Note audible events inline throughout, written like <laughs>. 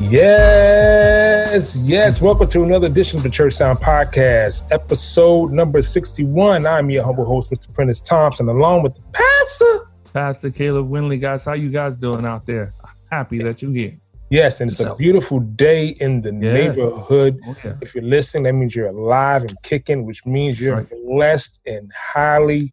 Yes, yes. Welcome to another edition of the Church Sound Podcast, episode number 61. I'm your humble host, Mr. Prentice Thompson, along with the pastor. Pastor Caleb Winley, guys. How you guys doing out there? Happy that you're here. Yes, and it's a beautiful day in the yeah. neighborhood. Oh, okay. If you're listening, that means you're alive and kicking, which means you're right. blessed and highly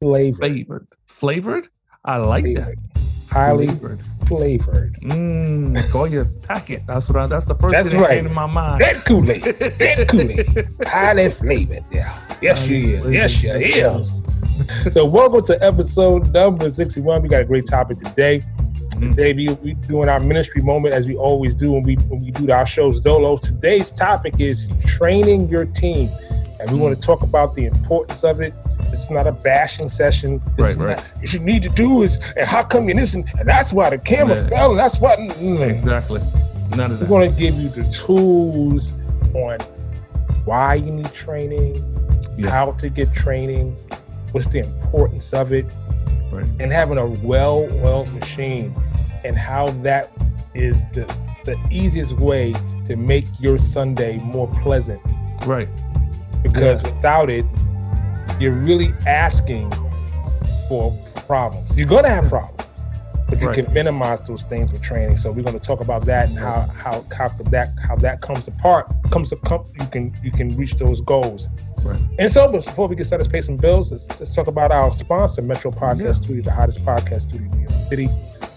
flavored. Flavored. Flavored? I like flavored. that. Highly flavored. Flavored. Mmm. Call your packet. That's what I, that's the first that's thing right. that came to my mind. That Kool-Aid. that <laughs> Kool-Aid. Highly flavored. Yeah. Yes, she is. Yes, she is. <laughs> so welcome to episode number 61. We got a great topic today. Mm-hmm. Today we, we doing our ministry moment as we always do when we when we do our shows dolo. Today's topic is training your team. And we want to talk about the importance of it. It's not a bashing session. This right, right. Not, what you need to do is, and how come you listen? And that's why the camera yeah. fell, and that's what. Mm. Exactly. None of that. We're going to give you the tools on why you need training, yeah. how to get training, what's the importance of it, right. and having a well-oiled machine, and how that is the the easiest way to make your Sunday more pleasant. Right. Because yeah. without it, you're really asking for problems. You're gonna have problems, but you right. can minimize those things with training. So we're going to talk about that and how how how that how that comes apart comes to come. You can you can reach those goals. Right. And so, before we get started, pay some bills. Let's, let's talk about our sponsor, Metro Podcast yeah. Studio, the hottest podcast studio in New York City.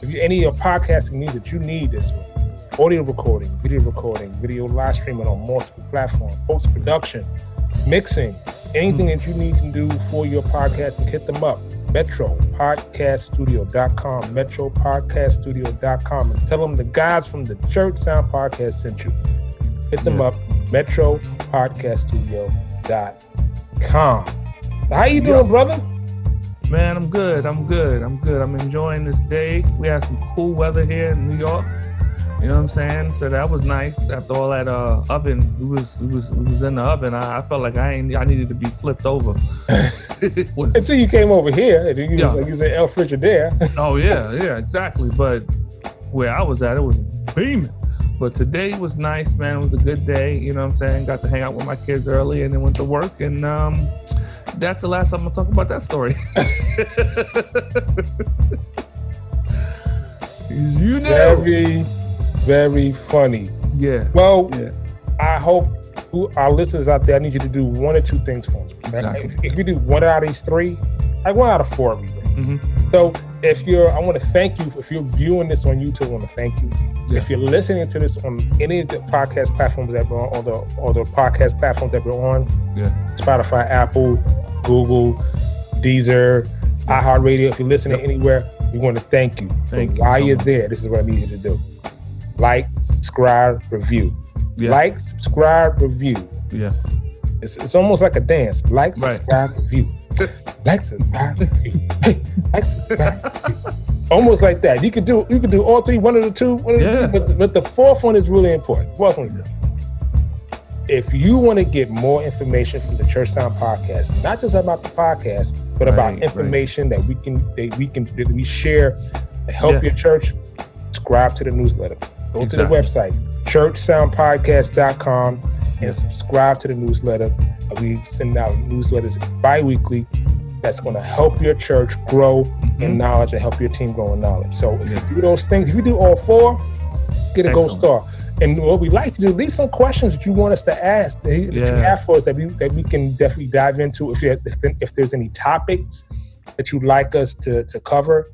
If you any of your podcasting needs that you need this audio recording, video recording, video live streaming on multiple platforms, post production, mixing, anything that you need to do for your podcast, and hit them up. Metro MetroPodcastStudio.com, MetroPodcastStudio.com, and tell them the guys from the Church Sound Podcast sent you. Hit them yeah. up, MetroPodcastStudio.com com. How you doing, brother? Man, I'm good. I'm good. I'm good. I'm enjoying this day. We had some cool weather here in New York. You know what I'm saying? So that was nice. After all that uh, oven, it was was was in the oven. I, I felt like I ain't I needed to be flipped over. <laughs> <laughs> was, Until you came over here, and you yeah. was like you said El Frigidaire. <laughs> oh yeah, yeah, exactly. But where I was at, it was beaming. But today was nice, man. It was a good day. You know what I'm saying? Got to hang out with my kids early and then went to work. And um, that's the last time I'm gonna talk about that story. you know. Very, very funny. Yeah. Well, yeah. I hope our listeners out there, I need you to do one or two things for me. Exactly. If, if you do one out of these three, like one out of four, we Mm-hmm. So if you're, I want to thank you. If you're viewing this on YouTube, I want to thank you. Yeah. If you're listening to this on any of the podcast platforms that we're on, or the or the podcast platforms that we're on, yeah. Spotify, Apple, Google, Deezer, iHeartRadio. If you're listening yep. anywhere, we want to thank you. Thank you while so you're much. there, this is what I need you to do: like, subscribe, review. Yeah. Like, subscribe, review. Yeah. It's, it's almost like a dance. Like, subscribe, right. review. <laughs> like, subscribe, review. Hey, like, subscribe, review. Almost like that. You could do you could do all three, one of the two, one of the yeah. two but, but the fourth one is really important. Fourth one. If you want to get more information from the Church Sound podcast, not just about the podcast, but right, about information right. that we can that we can that we share to help yeah. your church, subscribe to the newsletter. Go exactly. to the website, churchsoundpodcast.com and subscribe to the newsletter. We send out newsletters bi-weekly that's going to help your church grow mm-hmm. in knowledge and help your team grow in knowledge. So if yeah. you do those things, if you do all four, get a Excellent. gold star. And what we like to do, leave some questions that you want us to ask that, that you have for us that we that we can definitely dive into. If you, if there's any topics that you'd like us to to cover,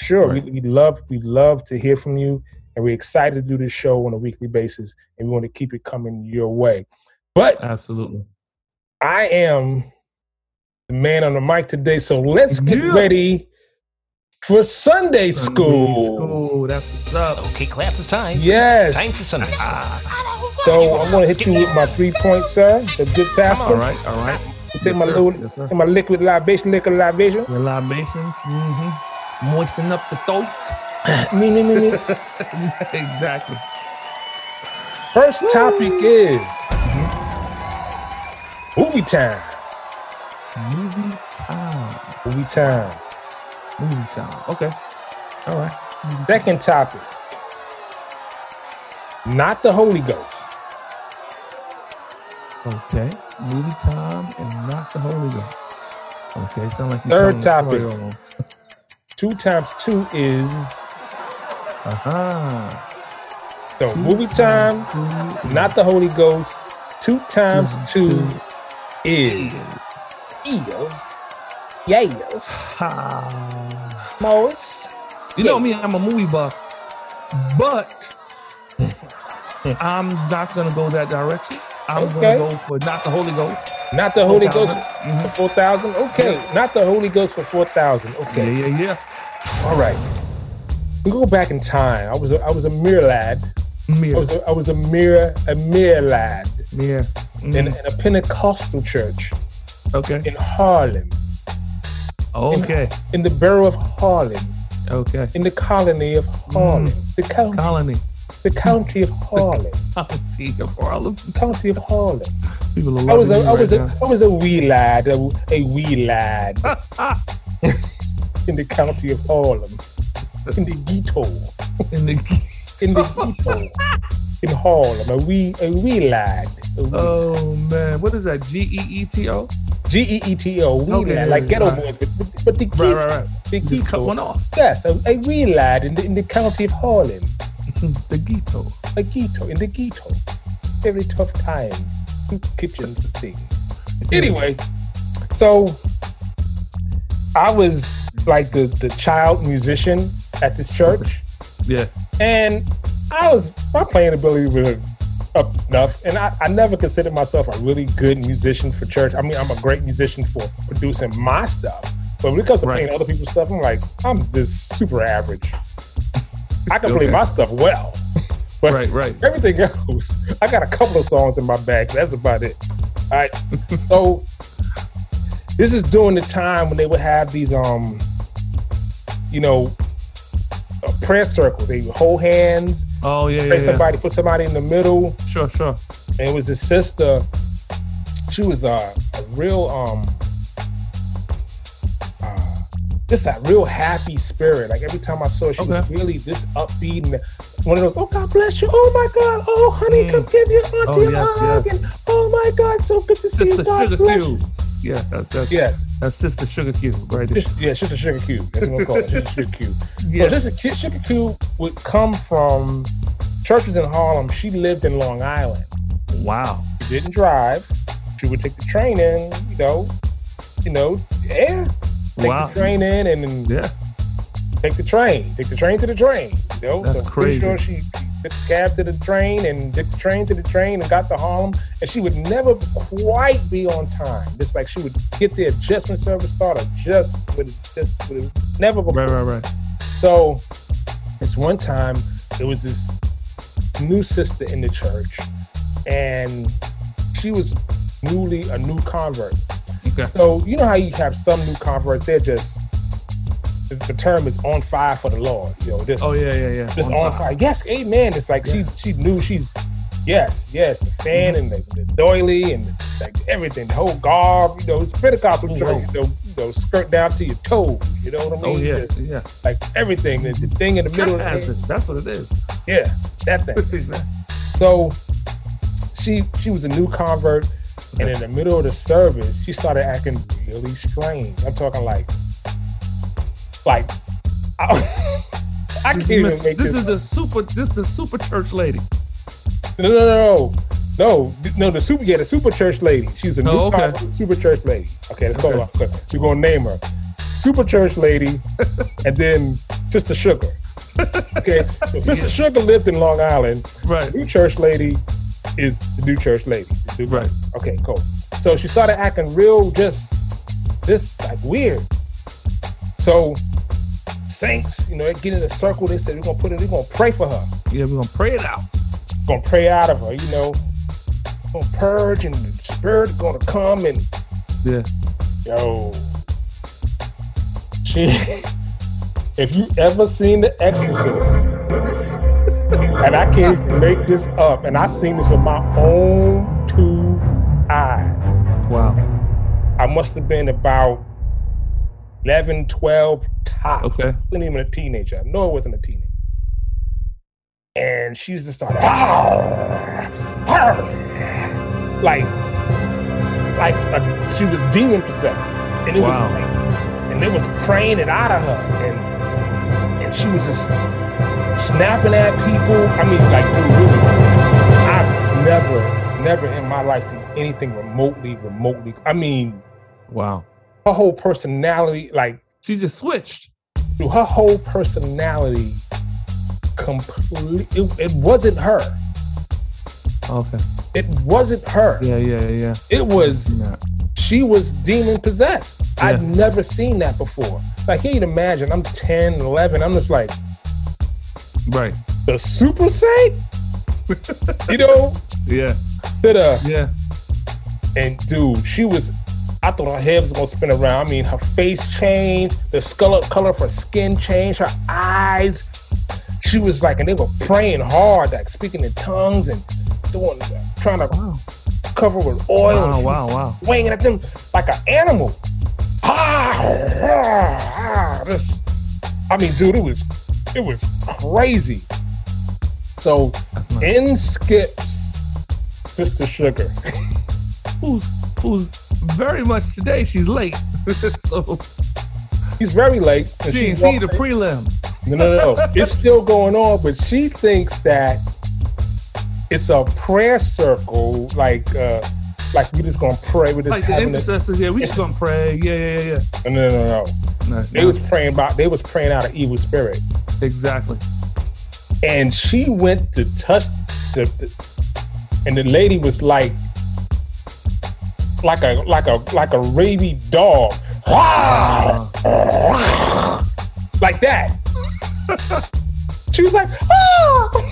sure, Right. we, we love we love to hear from you, and we're excited to do this show on a weekly basis, and we want to keep it coming your way. But Absolutely. I am the man on the mic today, so let's get Yeah. ready for Sunday school. Sunday school. That's what's up. Okay, class is time. Yes. Time for Sunday school. So I'm gonna hit you with my three points, sir. The good pastor. All right. All right. Take my sir. little, Yes, take my liquid libation, liquid libation. Your libations. Mm-hmm. Moisten up the throat. Me, me, me, me. <laughs> exactly. First topic is movie time. Movie time. Movie time. Movie time. Okay. All right. Second topic. Not the Holy Ghost. Okay.Movie time and not the Holy Ghost. Okay. Sound like you Third topic. almost. <laughs> Two times two is Uh-huh. so movie time. Not the Holy Ghost. Two times two is is yes. Ha. Most. You know me, I'm a movie buff, but I'm not gonna go that direction. I'm Okay. gonna go for not the Holy Ghost. Not the Holy Ghost 4,000. for four thousand. Okay, not the Holy Ghost for four thousand. Okay, Yeah, yeah, yeah. all right. We go back in time. I was a, I was a mere lad. I was a, I was a mere a mere lad. In, Mm, in a Pentecostal church. Okay, in Harlem, okay, in the borough of Harlem, okay. in the colony of Harlem, the county, Colony, the county of Harlem, county of Harlem. county of Harlem. People are I was a, I me was a, right I was a wee lad, a, a wee lad. <laughs> In the county of Harlem, in the ghetto, in the in the ghetto, in Harlem, a wee, a wee lad, a wee oh man, what is that? G E E T O. G E E T O, wee Okay, lad, like ghetto right. boys, but, but, the ghetto, right, right. right. the Just cut ghetto. one off. Yes, a, a wee lad in the, in the county of Harlem, <laughs> The ghetto. a ghetto, in the ghetto. Every tough time, kitchen thing. Anyway, so I was like the, the child musician at this church. Yeah. And I was my playing ability was up to snuff, and I, I never considered myself a really good musician for church. I mean, I'm a great musician for producing my stuff, but when it comes to Right. playing other people's stuff, I'm like, I'm just super average. I can play my stuff well, but Right, right. everything else, I got a couple of songs in my bag. That's about it. All right, <laughs> so this is during the time when they would have these, um, you know, a prayer circle. They would hold hands Oh yeah, yeah, pray yeah. somebody, put somebody in the middle, Sure, sure. and it was his sister. She was a, a real um, uh, just a real happy spirit. Like every time I saw her, she was really this upbeat and one of those. Oh God bless you. Oh my God. Oh honey, Mm. come give your auntie Oh, a yes, hug. And, oh my God, so good to see you. Sister God bless you. Yeah, that's that's Yes, that's Sister Sugar Cube right there. just, yeah, a sugar cube. That's what we call it. A sugar cube. <laughs> Yeah. So a sugar cube would come from churches in Harlem. She lived in Long Island. Wow. didn't drive. She would take the train in, you know, you know, yeah. Take Wow. the train in and then Yeah. take the train. Take the train to the train. You know, That's so crazy. sure she the cab to the train and the train to the train and got to Harlem. And she would never quite be on time. Just like she would get the adjustment service started just with just with never before. Right, right, right. So this one time there was this new sister in the church, and she was newly a new convert. Okay. So you know how you have some new converts, they're just the, term is on fire for the Lord. You know, just Oh yeah, yeah, yeah. just On on fire. fire. Yes, amen. It's like she she knew she's yes, yes, the fan Mm-hmm. and the, the doily and the, like everything, the whole garb. You know, it's Pentecostal Oh, church. You know, you know, skirt down to your toes. You know what I mean? Oh yeah, Just yeah. like everything, the, the thing in the middle. Of the. That's what it is. yeah, that thing. So she she was a new convert, and in the middle of the service, she started acting really strange. I'm talking like, like, I, <laughs> I can't even make this this. is the super. This the super church lady. No, no, no, no, no. The super, yeah, the super church lady. She's a new Oh, okay. super church lady. Okay, let's Okay. go. Okay. We're gonna name her super church lady, <laughs> and then Sister Sugar. Okay, so <laughs> Sister Sugar lived in Long Island. Right. New church lady is the new church lady. Right. Okay, cool. So she started acting real, just, just like weird. So saints, you know, get in a circle. They said we're gonna put it. We're gonna pray for her. Yeah, we're gonna pray it out. gonna pray out of her, you know, gonna purge and the spirit gonna come and Yeah. yo. She <laughs> if you ever seen the exorcist, and I can't make this up, and I seen this with my own two eyes. Wow. I must have been about 11, 12 top. Okay. wasn't even a teenager. No, it wasn't a teenager. And she's just started like, like a, she was demon possessed, and it was like, and they was praying it out of her, and and she was just snapping at people. I mean, like, really, I've never, never in my life seen anything remotely, remotely. I mean, Wow. her whole personality, like She just switched. her whole personality completely it, it wasn't her Okay. it wasn't her Yeah, yeah, yeah. it was Yeah. she was demon possessed Yeah. i've never seen that before like can't you imagine i'm 10 11 i'm just like Right. the super saint you know <laughs> Yeah. uh Yeah. and dude she was I thought her head was gonna spin around. I mean, her face changed, the skull color of her skin changed, her eyes. She was like, and they were praying hard, like speaking in tongues and doing, trying to Wow. cover with oil. Wow, wow, wow. Swinging at them like an animal. Ah, ah, ah, this, I mean, dude, it was, it was crazy. So nice. in skips Sister Sugar. <laughs> Who's who's very much today? She's late. <laughs> so He's very late. and she didn't see the prelim. No, no, no, <laughs> it's still going on, but she thinks that it's a prayer circle, like uh like we just gonna pray with this Like the intercessors, yeah, we just gonna pray. Yeah, yeah, yeah, yeah. No, no, no, no. No, They no, was praying about they was praying out of evil spirit. exactly. And she went to touch the, the and the lady was like like a like a like a rabid dog. like that. <laughs> she was like, ah!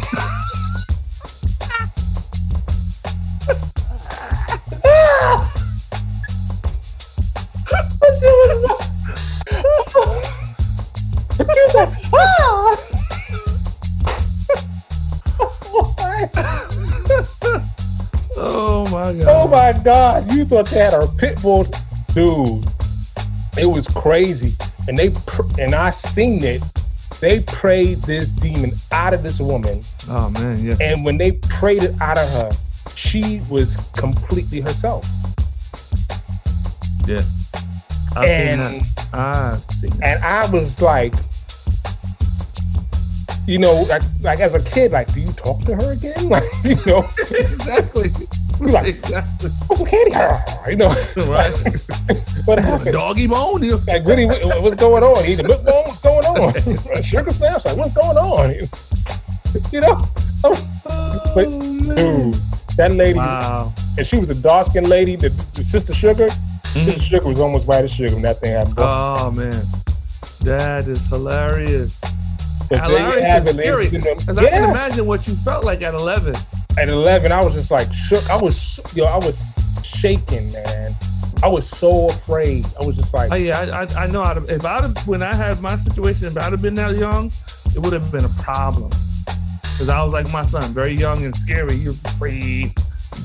My god. You thought they had a pit bull, dude. It was crazy, and they pr- and I seen it. They prayed this demon out of this woman, Oh man, yeah. and when they prayed it out of her, she was completely herself. Yeah. I've And- seen that. I've seen that. And I was like, you know, like, like as a kid, like, do you talk to her again? <laughs> Like, you know, <laughs> exactly. Like, <laughs> exactly. what's some candy? You know, <laughs> Right. <laughs> what happened? Doggy bone. Like, what- what's going on? He the milk bone, what's going on? Sugar snaps, like, what's going on? You know? Oh. But, dude, oh, that lady, Wow. and she was a dark skinned lady, the, the sister Sugar. Mm-hmm. Sister Sugar was almost white as sugar when that thing happened. Oh man. That is hilarious. But there you Hilarious have and it, scary. ladies and I can imagine what you felt like at 11. At 11, I was just like shook. I was, yo, I was shaking, man. I was so afraid. I was just like, Oh yeah, I, I, I know. I'd have, if I'd have, when I had my situation, if I'd have been that young, it would have been a problem. Because I was like my son, very young and scary. You're afraid.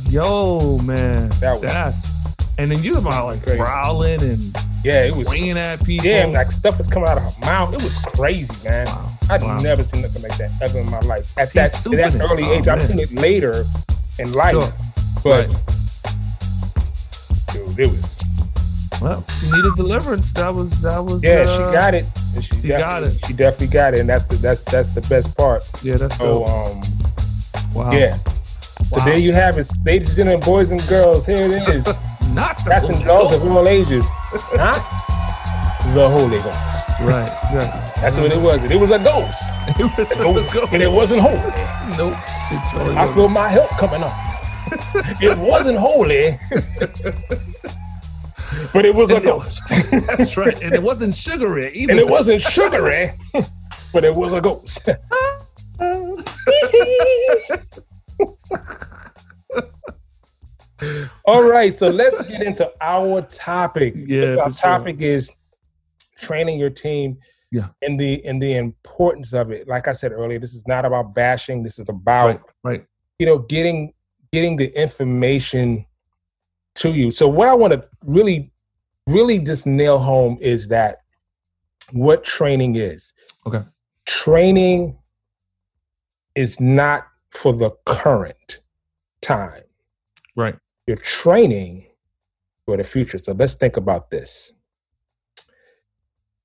Yo, man, That was- that's. And then you about like Crazy. growling and yeah, it was, swinging at people. yeah, like stuff was coming out of her mouth. It was crazy, man. Wow. I'd Wow. never seen nothing like that ever in my life. At that, at that early Oh, age, I've seen it later in life, Sure. but Right. dude, it was. Well, she needed deliverance. That was that was. Yeah, uh, she got it. She, she got it. She definitely got it, and that's the that's that's the best part. Yeah, that's So dope. um, Wow. yeah, So there you have it, ladies and gentlemen, boys and girls. Here it is. <laughs> Not the and Holy dogs of all ages. Not <laughs> the Holy Ghost. Right, right. That's what it was. It was a ghost. <laughs> It was A a ghost. ghost. And it wasn't holy. Nope. Totally I feel my help coming up. <laughs> it wasn't holy, but it was a And it- ghost. <laughs> That's right. And it wasn't sugary either. and it wasn't sugary, but it was a ghost. All right, so let's get into our topic. Yeah, our for sure. topic is training your team. Yeah. and the in the importance of it. Like I said earlier, this is not about bashing. This is about Right, right. you know getting getting the information to you. So what I want to really really just nail home is that what training is. Okay. Training is not for the current time. Right. You're training for the future. So let's think about this.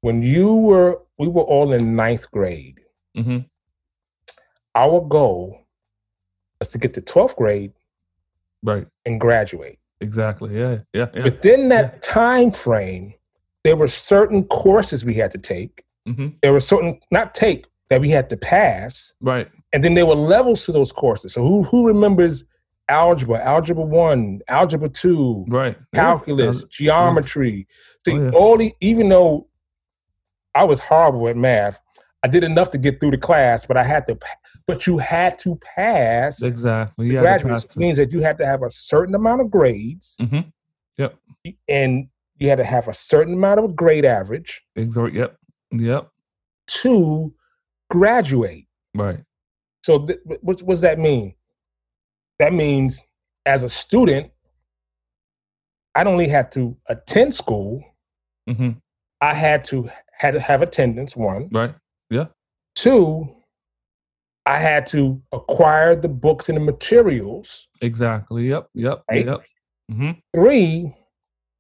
When you were, we were all in ninth grade. hmm Our goal was to get to 12th grade Right. and graduate. Exactly. Yeah. Yeah. Yeah. Within that time frame, there were certain courses we had to take. hmm There were certain, not take, that we had to pass. Right. And then there were levels to those courses. So who, who remembers algebra, algebra one, algebra two, Right. calculus, geometry. See, Oh, yeah. all the even though I was horrible at math, I did enough to get through the class, but I had to. But you had to pass Exactly. graduate. Means that you had to have a certain amount of grades, Mm-hmm. Yep. and you had to have a certain amount of grade average Exhort. Yep. Yep. to graduate. Right. So, th- what, what does that mean? That means as a student, I don't only had to attend school. hmm I had to had to have attendance. One, Right. Yeah. two. I had to acquire the books and the materials. Exactly. Yep. Yep. Right. Yep. hmm Three,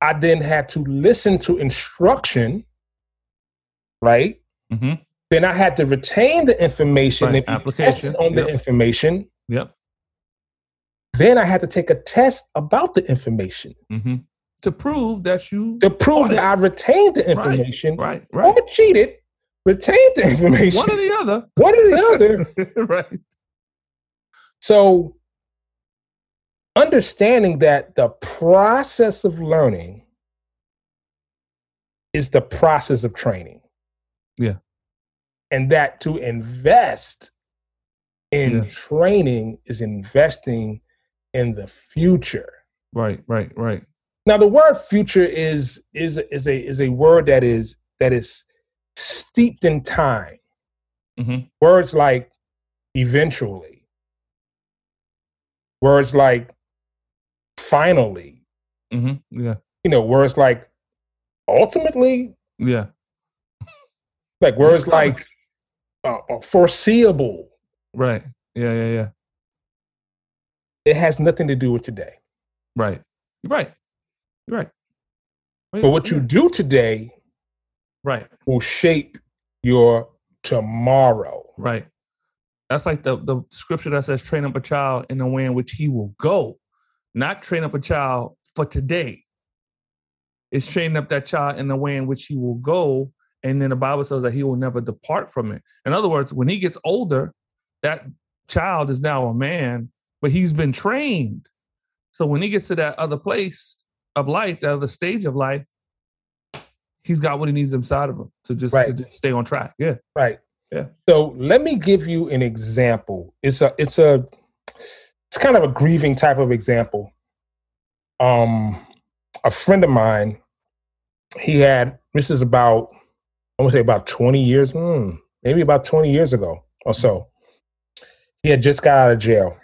I then had to listen to instruction. Right. hmm Then I had to retain the information Right, and application, on the information. Yep. Then I had to take a test about the information hmm To prove that you to prove that I retained the Right, information right, or right. cheated, retained the information. <laughs> One or the other. One or the other. right. So, understanding that the process of learning is the process of training. Yeah. And that to invest in Yeah. training is investing in the future. Right. Right. Right. Now the word future is is is a is a word that is that is steeped in time. hmm Words like eventually. Words like finally. hmm Yeah. You know, words like ultimately, Yeah. like words like uh, uh, foreseeable. Right. Yeah. Yeah. Yeah. It has nothing to do with today. Right. You're right. Right. But what you do today Right. will shape your tomorrow. Right. That's like the, the scripture that says, train up a child in the way in which he will go, not train up a child for today. It's training up that child in the way in which he will go. And then the Bible says that he will never depart from it. In other words, when he gets older, that child is now a man, but he's been trained. So when he gets to that other place of life, that other stage of life, he's got what he needs inside of him to just, to just stay on track. Yeah. Right. Yeah. So let me give you an example. It's a it's a it's kind of a grieving type of example. Um a friend of mine, he had this is about I want to say about 20 years, hmm, maybe about 20 years ago or so. He had just got out of jail.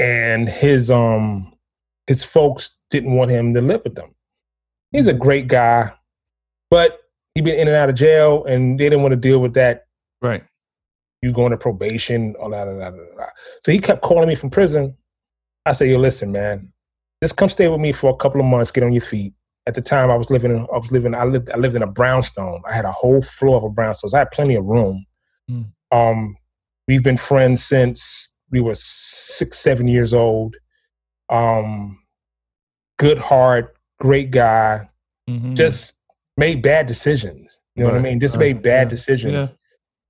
And his um his folks didn't want him to live with them. He's a great guy, but he'd been in and out of jail and they didn't want to deal with that Right. you going to probation, all that, that, that, that. So he kept calling me from prison. I said, "Yo, listen, man, just come stay with me for a couple of months. Get on your feet." At the time, I was living. In, I was living. I lived. I lived in a brownstone. I had a whole floor of a brownstone. So I had plenty of room. Mm. Um, we've been friends since we were six, seven years old. Um, good heart, great guy. Mhm. Just made bad decisions. You know what I mean? Just right, made bad yeah, decisions.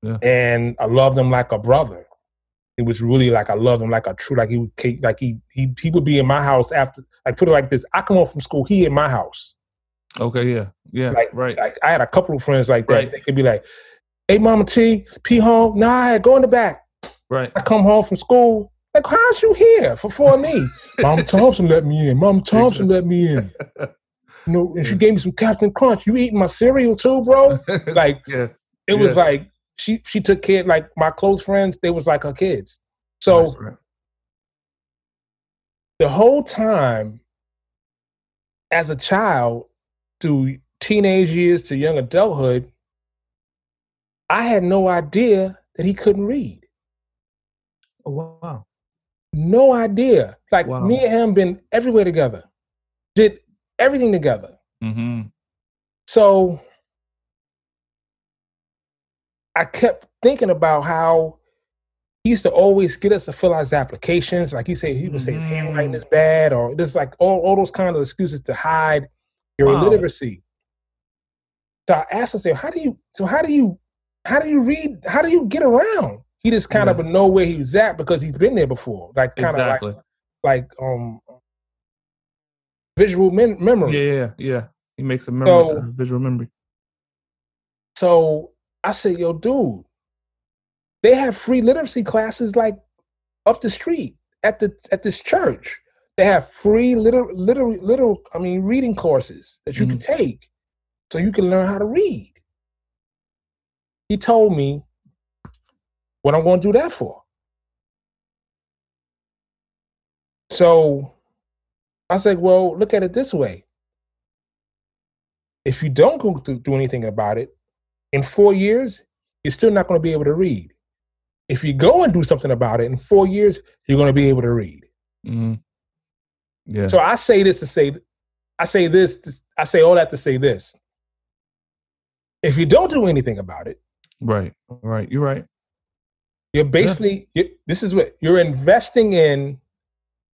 yeah, And I loved him like a brother. It was really like I loved him like a true like he would like he he he would be in my house after like put it like this. I come home from school, he in my house. okay, yeah, yeah, Like right, like I had a couple of friends like that. Right. They could be like, "Hey, Mama T, pee home? Nah, go in the back." right. I come home from school. Like, how's you here for for me? Mom <laughs> Thompson let me in. Mom Thompson let me in. <laughs> You know, and she gave me some Captain Crunch. You eating my cereal too, bro? <laughs> Like yeah, it was Yeah. like she she took care like my close friends. They was like her kids. So right. the whole time, as a child, through teenage years to young adulthood, I had no idea that he couldn't read. Oh, wow. No idea. Like Wow. me and him been everywhere together, did everything together. Mm-hmm. So I kept thinking about how he used to always get us to fill out his applications. Like he said, he would say his handwriting is bad, or this like all, all those kind of excuses to hide your Wow. illiteracy. So I asked him, say, how do you so how do you how do you read? How do you get around? He just kind of know where he's at because he's been there before. Like kind of like like um visual mem- memory. Yeah, yeah, yeah. He makes a memory, So- visual memory. So I said, yo, dude, they have free literacy classes like up the street at the at this church. They have free liter liter liter I mean reading courses that you can take so you can learn how to read. He told me what I'm going to do that for. So I said, well, look at it this way. If you don't go to do anything about it, in four years, you're still not going to be able to read. If you go and do something about it, in four years, you're going to be able to read. hmm Yeah. So I say this to say, I say this, to, I say all that to say this. If you don't do anything about it, right. Right. You're right. You're basically, you this is what you're investing in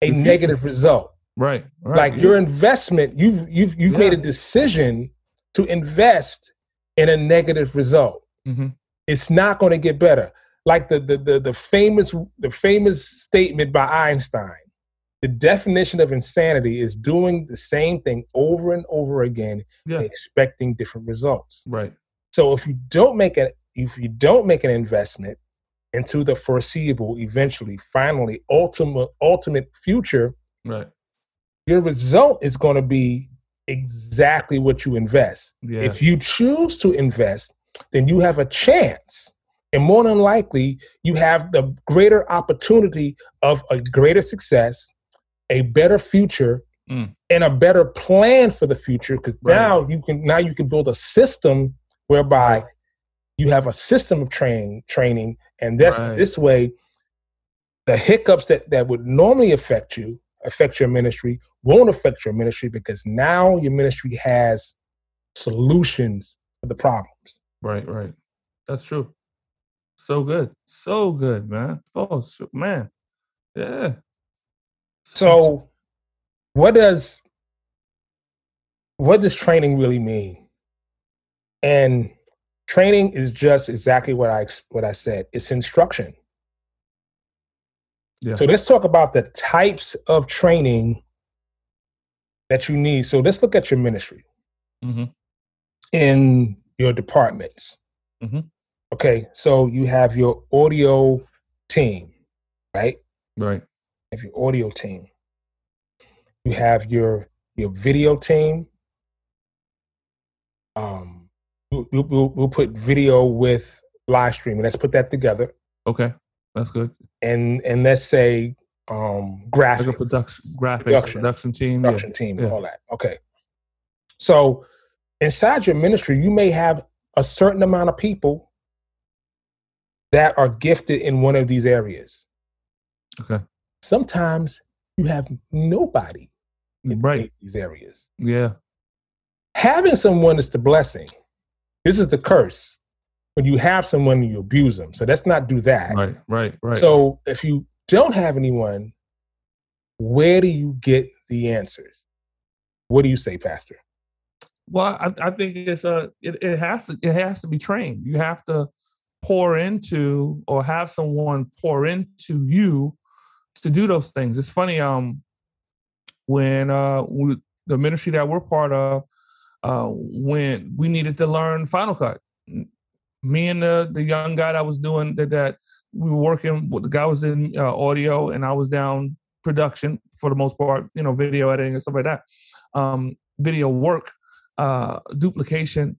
a negative result. Right. Right. Like yeah. your investment, you've you've you've made a decision to invest in a negative result. Mhm. It's not going to get better. Like the, the the the famous the famous statement by Einstein. The definition of insanity is doing the same thing over and over again Yeah. and expecting different results. Right. So if you don't make it, if you don't make an investment into the foreseeable, eventually, finally, ultimate ultimate future, Right. your result is going to be exactly what you invest. Yeah. If you choose to invest, then you have a chance. And more than likely, you have the greater opportunity of a greater success, a better future, Mm. and a better plan for the future. Because Right. now you can now you can build a system whereby you have a system of training training, and that's Right. this way the hiccups that, that would normally affect you, affect your ministry, won't affect your ministry because now your ministry has solutions for the problems. Right. Right. That's true. So good. So good, man. Oh, man. Yeah. So what does what does training really mean? And training is just exactly what I what I said. It's instruction. Yeah. So let's talk about the types of training that you need. So let's look at your ministry. Mhm. in your departments. Mhm. Okay, so you have your audio team, right? Right. You have your audio team. You have your your video team. Um, we'll, we'll- we'll, put video with live streaming. Let's put that together, Okay. That's good. and and let's say um, graphics, Like production, graphics, Production. production, team. production team, Yeah. all that. Okay. So inside your ministry, you may have a certain amount of people that are gifted in one of these areas. Okay. Sometimes you have nobody in Right. these areas. Yeah. Having someone is the blessing. This is the curse. When you have someone, you abuse them. So let's not do that. Right. Right. Right. So if you don't have anyone, where do you get the answers? What do you say, Pastor? Well, I, I think it's a it, it has to it has to be trained. You have to pour into or have someone pour into you to do those things. It's funny, um, when uh we, the ministry that we're part of, uh, when we needed to learn Final Cut, me and the the young guy that was doing that that we were working with the guy was in uh, audio and I was down production for the most part, you know, video editing and stuff like that, um, video work, uh, duplication.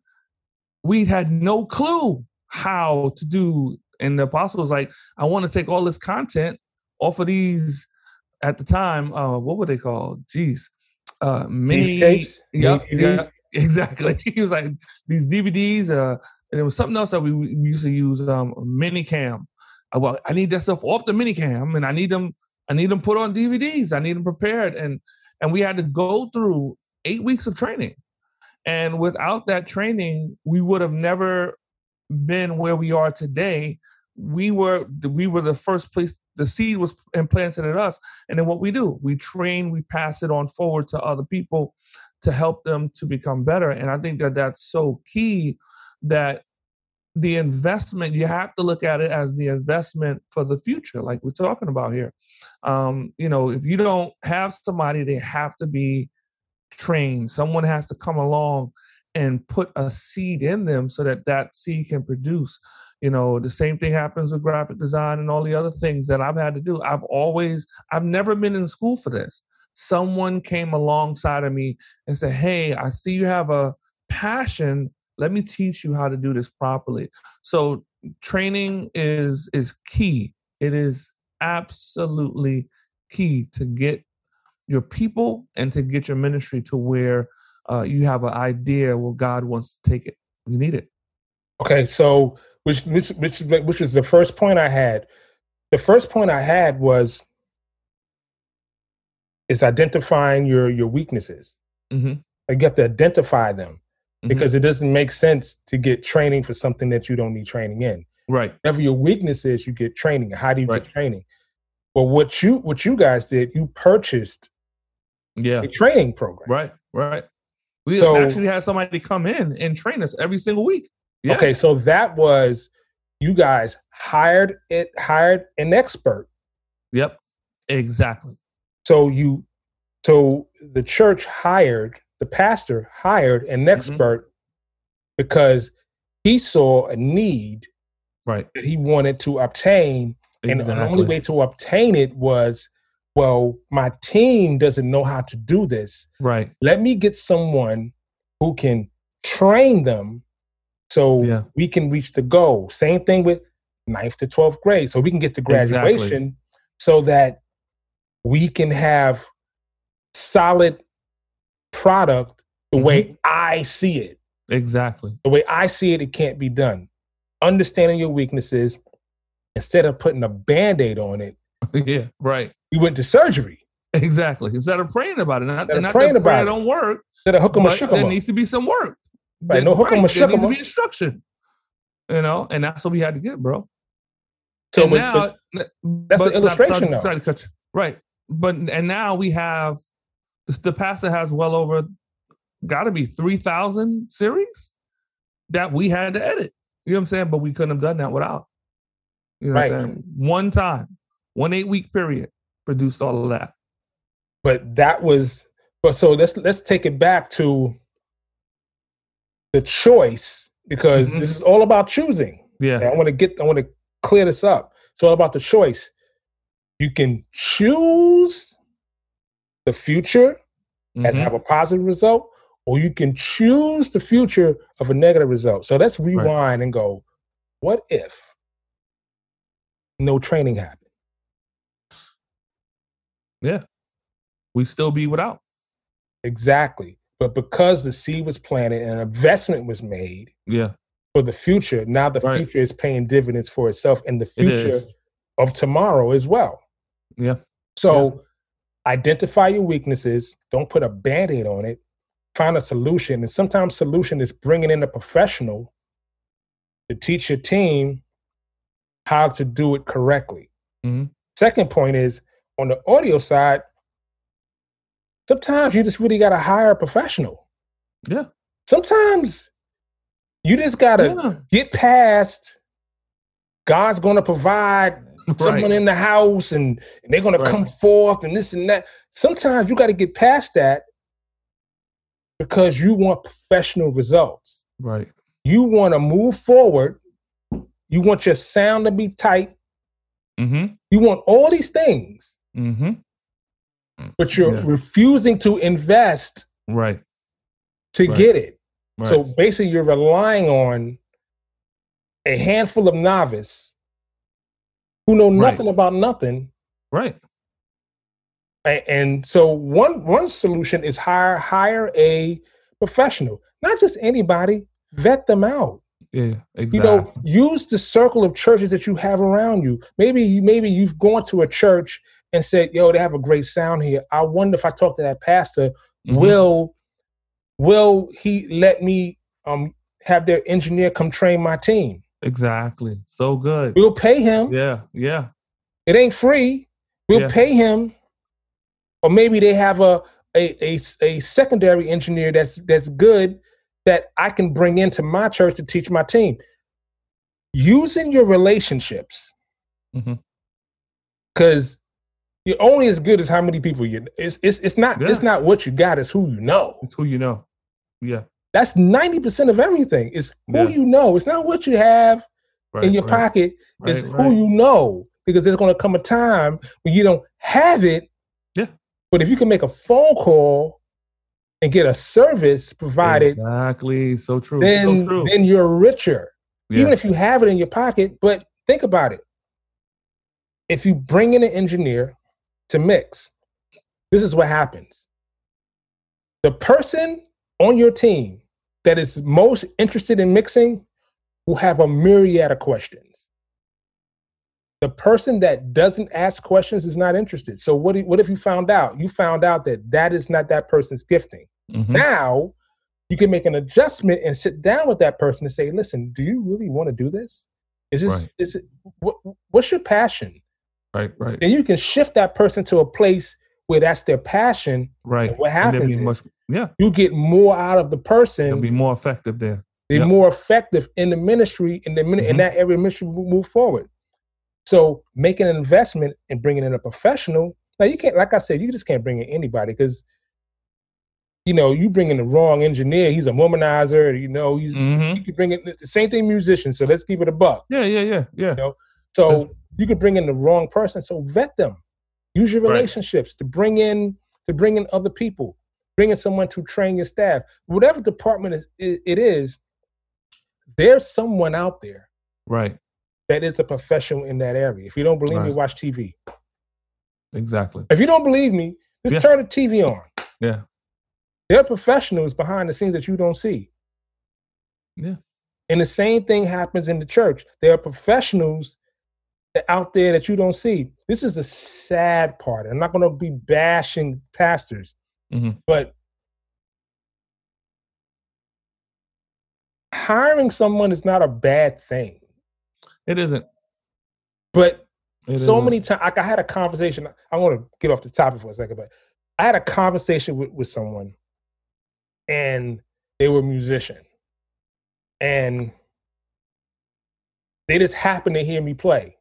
We had no clue how to do. And the apostle was like, I want to take all this content off of these at the time, uh, what were they called? Jeez. Uh mini tapes? Yep? <laughs> exactly. <laughs> He was like these DVDs, uh, and it was something else that we, we used to use, um, minicam. I, well, I need that stuff off the minicam, and I need them. I need them put on DVDs. I need them prepared, and and we had to go through eight weeks of training. And without that training, we would have never been where we are today. We were we were the first place the seed was implanted in us, and then what we do, we train, we pass it on forward to other people to help them to become better. And I think that that's so key that the investment you have to look at it as the investment for the future like we're talking about here. Um, you know if you don't have somebody they have to be trained. Someone has to come along and put a seed in them so that that seed can produce. You know the same thing happens with graphic design and all the other things that i've had to do. I've always i've never been in school for this someone came alongside of me and said hey i see you have a passion. Let me teach you how to do this properly. So training is is key. It is absolutely key to get your people and to get your ministry to where uh, you have an idea where god wants to take it. You need it. Okay, so which which which which was the first point I had. The first point I had was is identifying your your weaknesses. hmm Like you have to identify them Mhm. because it doesn't make sense to get training for something that you don't need training in. right Whatever your weakness is, you get training. How do you Right. get training? But what you what you guys did, you purchased yeah a training program. right right we So- actually had somebody come in and train us every single week yeah Okay, so that was you guys hired it hired an expert. yep exactly So you so the church hired the pastor hired an Mm-hmm. expert because he saw a need right. that he wanted to obtain. And the only way to obtain it was well my team doesn't know how to do this. Right. Let me get someone who can train them so Yeah. we can reach the goal. Same thing with ninth to 12th grade. So we can get to Exactly. graduation so that we can have solid product the way Mm-hmm. i see it. Exactly. The way i see it it can't be done. Understanding your weaknesses instead of putting a band-aid on it <laughs> yeah right. You went to surgery. Exactly. Instead of praying about it. Not, Instead not praying that prayer about it. don't work instead of hook 'em or but shook 'em there needs to be some work. Right, no hook 'em or there needs to be instruction you know and that's what we had to get bro. So and but- now but that's that's the illustration though. right but and now we have the, the pastor has well over got to be 3000 series that we had to edit. You know what i'm saying? But we couldn't have done that without. You know what i'm saying? One time one eight week period produced all of that. But that was but so let's let's take it back to the choice because Mhm. this is all about choosing. Yeah. And i want to get i want to clear this up. It's all about the choice you can choose the future and Mhm. have a positive result or you can choose the future of a negative result so let's rewind and go what if no training happened Yeah. we still be without Exactly. But because the seed was planted and an investment was made yeah for the future, now the Right. future is paying dividends for itself and the future is of tomorrow as well. Yeah So identify your weaknesses, don't put a band aid on it, find a solution. And sometimes solution is bringing in a professional to teach your team how to do it correctly. Mhm. Second point is on the audio side, sometimes you just really got to hire a professional. Yeah. Sometimes you just got to Yeah. get past God's going to provide <laughs> someone Right. in the house and, and they're going Right. to come forth and this and that. Sometimes you got to get past that because you want professional results. Right. You want to move forward. You want your sound to be tight. Mm-hmm. You want all these things, Mm-hmm. but you're Yeah. refusing to invest Right. to Right. get it. So basically, you're relying on a handful of novice who know Right. nothing about nothing. right. And so one one solution is hire hire a professional, not just anybody. Vet them out. Yeah. Exactly. You know, use the circle of churches that you have around you. Maybe you maybe you've gone to a church and said, "Yo, they have a great sound here." I wonder if I talk to that pastor, Mhm. will will he let me um have their engineer come train my team? Exactly. So good. We'll pay him. Yeah. Yeah. It ain't free. We'll Yeah. pay him. Or maybe they have a a a secondary engineer that's that's good that I can bring into my church to teach my team. Using your relationships, Mhm. because you're only as good as how many people you. It's it's it's not it's not what you got. It's who you know. It's who you know. Yeah. That's ninety percent of everything. It's who Yeah. you know. It's not what you have Right. in your right, pocket. right, it's who you know because there's going to come a time when you don't have it. Yeah. But if you can make a phone call and get a service provided, Exactly. So true. then so true. then you're richer. yeah. Even if you have it in your pocket. But think about it. If you bring in an engineer to mix, this is what happens. The person on your team that is most interested in mixing will have a myriad of questions. The person that doesn't ask questions is not interested. So what, what if you found out? You found out that that is not that person's gifting. Mhm. Now you can make an adjustment and sit down with that person and say, "Listen, do you really want to do this? Is this Right. is it what, what's your passion?" Right. Right. Then you can shift that person to a place where that's their passion. Right. what happens much, yeah. You get more out of the They'll person. be more effective there. They're Yep. more effective in the ministry, in the min- in Mhm. that area of ministry will move forward. So making an investment and bringing in a professional. Now you can't, like I said, you just can't bring in anybody because you know you bring in the wrong engineer. He's a womanizer. You know he's hmm you could bring in the same thing musician. So let's keep it a buck. Yeah. Yeah. Yeah. Yeah. know, So you could bring in the wrong person. So vet them. Use your Right. relationships to bring in to bring in other people. Bring in someone to train your staff. Whatever department it- is, there's someone out there Right. that is a professional in that area. If you don't believe me, watch TV. Exactly. If you don't believe me, just Yeah. turn the TV on. Yeah. There are professionals behind the scenes that you don't see. Yeah. And the same thing happens in the church. There are professionals out there that you don't see. This is the sad part. I'm not going to be bashing pastors, Mhm. but hiring someone is not a bad thing. It isn't. But It so isn't. many times, like I had a conversation. I want to get off the topic for a second, but I had a conversation with, with someone, and they were a musician, and they just happened to hear me play,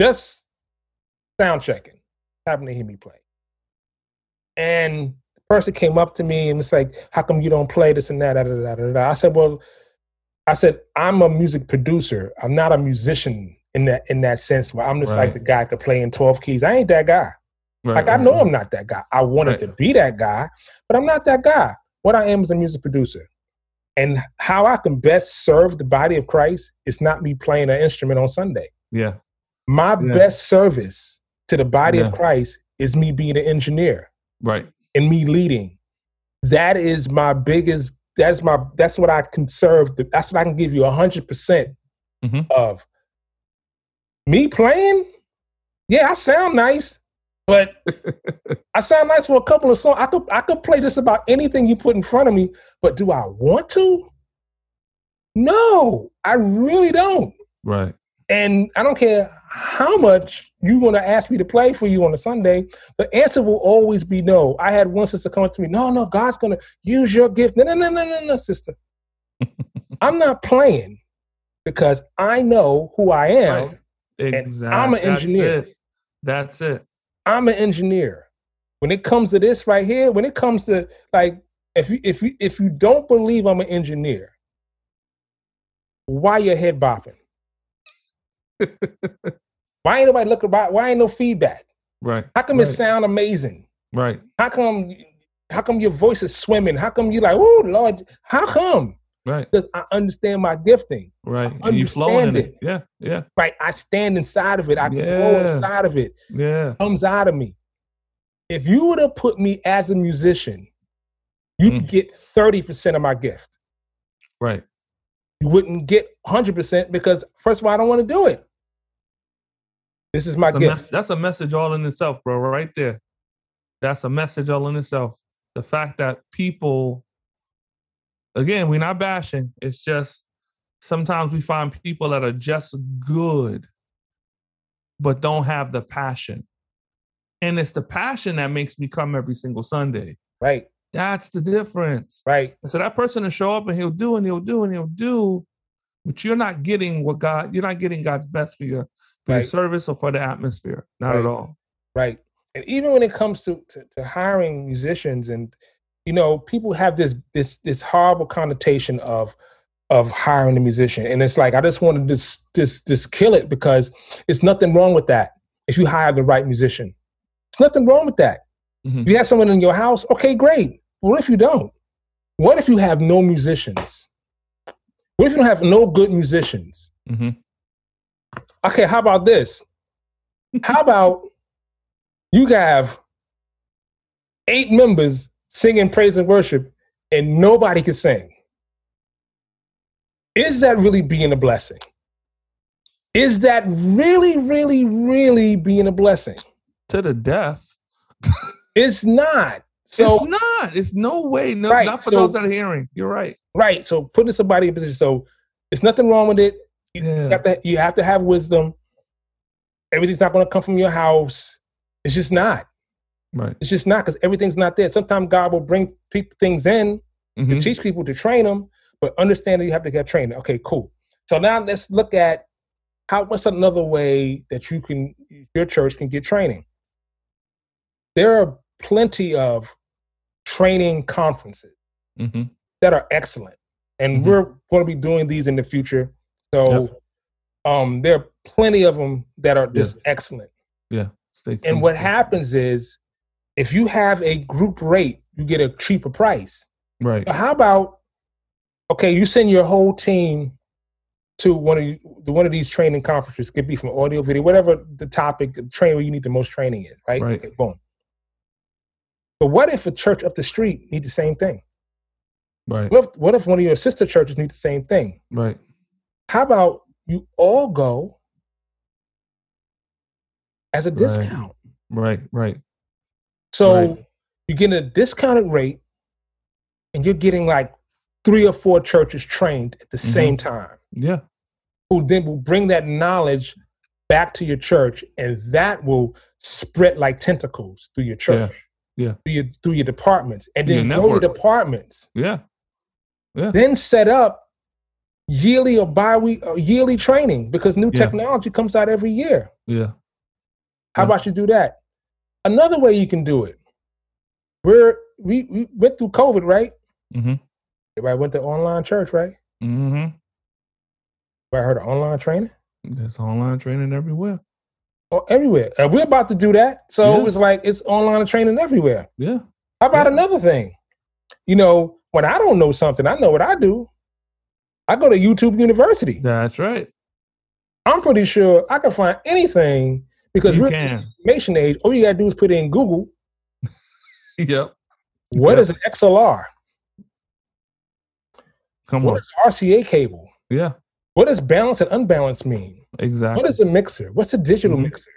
just sound checking, happened to hear me play, and the person came up to me and was like, "How come you don't play this and that?" Da, da, da, da, da. I said, "Well." I said, I'm a music producer. I'm not a musician in that in that sense where I'm just like the guy that could play in 12 keys. I ain't that guy. Right, Like I know right. I'm not that guy. I wanted Right. to be that guy, but I'm not that guy. What I am is a music producer. And how I can best serve the body of Christ is not me playing an instrument on Sunday. Yeah. My Yeah. best service to the body Yeah. of Christ is me being an engineer Right. and me leading. That is my biggest. That's my. That's what I can serve. That's what I can give you hundred percent Mhm. of. Me playing, yeah, I sound nice, but <laughs> I sound nice for a couple of songs. I could I could play this about anything you put in front of me, but do I want to? No, I really don't. Right. And I don't care how much you want to ask me to play for you on a Sunday, the answer will always be no. I had one sister come up to me, no, no, God's going to use your gift. No, no, no, no, no, no, sister. <laughs> I'm not playing because I know who I am. Right. Exactly. I'm an engineer. That's it. That's it. I'm an engineer. When it comes to this right here, when it comes to like, if you if you if you don't believe I'm an engineer, why your head bopping? <laughs> why ain't nobody looking about? Why ain't no feedback? Right. How come right. it sound amazing? Right. How come? How come your voice is swimming? How come you like? Oh Lord! How come? Right. Because I understand my gifting. Right. I you flowing it. it. Yeah. Yeah. Right. I stand inside of it. I yeah. grow inside of it. Yeah. It comes out of me. If you would have put me as a musician, you mm. get 30% of my gift. Right. You wouldn't get 100% because, first of all, I don't want to do it. This is my that's gift. A mes- that's a message all in itself, bro, right there. That's a message all in itself. The fact that people again, we're not bashing. It's just sometimes we find people that are just good, but don't have the passion. And it's the passion that makes me come every single Sunday. Right. That's the difference. Right. And so that person will show up and he'll do and he'll do and he'll do, but you're not getting what God, you're not getting God's best for your for right. your service or for the atmosphere. Not right. at all. Right. And even when it comes to, to, to hiring musicians and you know, people have this this this horrible connotation of of hiring a musician, and it's like I just want to just just just kill it because it's nothing wrong with that if you hire the right musician. It's nothing wrong with that. Mm-hmm. If you have someone in your house, okay, great. What if you don't? What if you have no musicians? What if you don't have no good musicians? Mm-hmm. Okay, how about this? how about you have eight members singing praise and worship and nobody can sing. Is that really being a blessing? Is that really, really, really being a blessing? To the death. <laughs> it's not. So it's not. It's no way. No, right, not for so, those that are hearing. You're right. Right. So putting somebody in position. So it's nothing wrong with it. You, yeah. have, to, you have to have wisdom. Everything's not going to come from your house. It's just not. Right. It's just not because everything's not there. Sometimes God will bring people, things in mm-hmm. to teach people to train them, but understand that you have to get trained. Okay, cool. So now let's look at how what's another way that you can your church can get training. There are plenty of training conferences mm-hmm. that are excellent, and mm-hmm. we're going to be doing these in the future. So yep. um, there are plenty of them that are just yeah. excellent. Yeah. And what happens is if you have a group rate, you get a cheaper price. Right. But how about okay, you send your whole team to one of you, one of these training conferences, could be from audio, video, whatever the topic, the train where you need the most training is, right? Right. Okay, boom. But what if a church up the street needs the same thing? Right. What if, what if one of your sister churches need the same thing? Right. How about you all go as a right. discount? Right, right. So right. you're getting a discounted rate and you're getting like three or four churches trained at the mm-hmm. same time. Yeah. Who then will bring that knowledge back to your church and that will spread like tentacles through your church. Yeah. yeah. Through your through your departments. And then your go to departments. Yeah. Yeah. Then set up yearly or bi-week or yearly training because new yeah. technology comes out every year. Yeah. How yeah. about you do that? Another way you can do it, we're we, we went through COVID, right? Mm-hmm. Everybody went to online church, right? Mm-hmm. I heard of online training. There's online training everywhere. Oh, everywhere. And we're about to do that. So yeah. it was like it's online training everywhere. Yeah. How about another thing? You know, when I don't know something, I know what I do. I go to YouTube University. That's right. I'm pretty sure I can find anything because you we're can. information age. All you gotta do is put in Google. <laughs> yep. What yep. is an XLR? Come what on. What is RCA cable? Yeah. What does balance and unbalanced mean? Exactly. What is a mixer? What's a digital mm-hmm. mixer?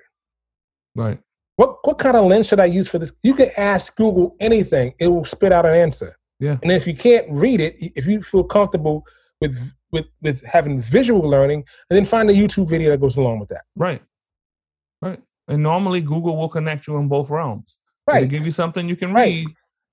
Right. What what kind of lens should I use for this? You can ask Google anything; it will spit out an answer. Yeah. And if you can't read it, if you feel comfortable with with with having visual learning, and then find a YouTube video that goes along with that. Right. Right. And normally Google will connect you in both realms. Right. It'll give you something you can Right. read,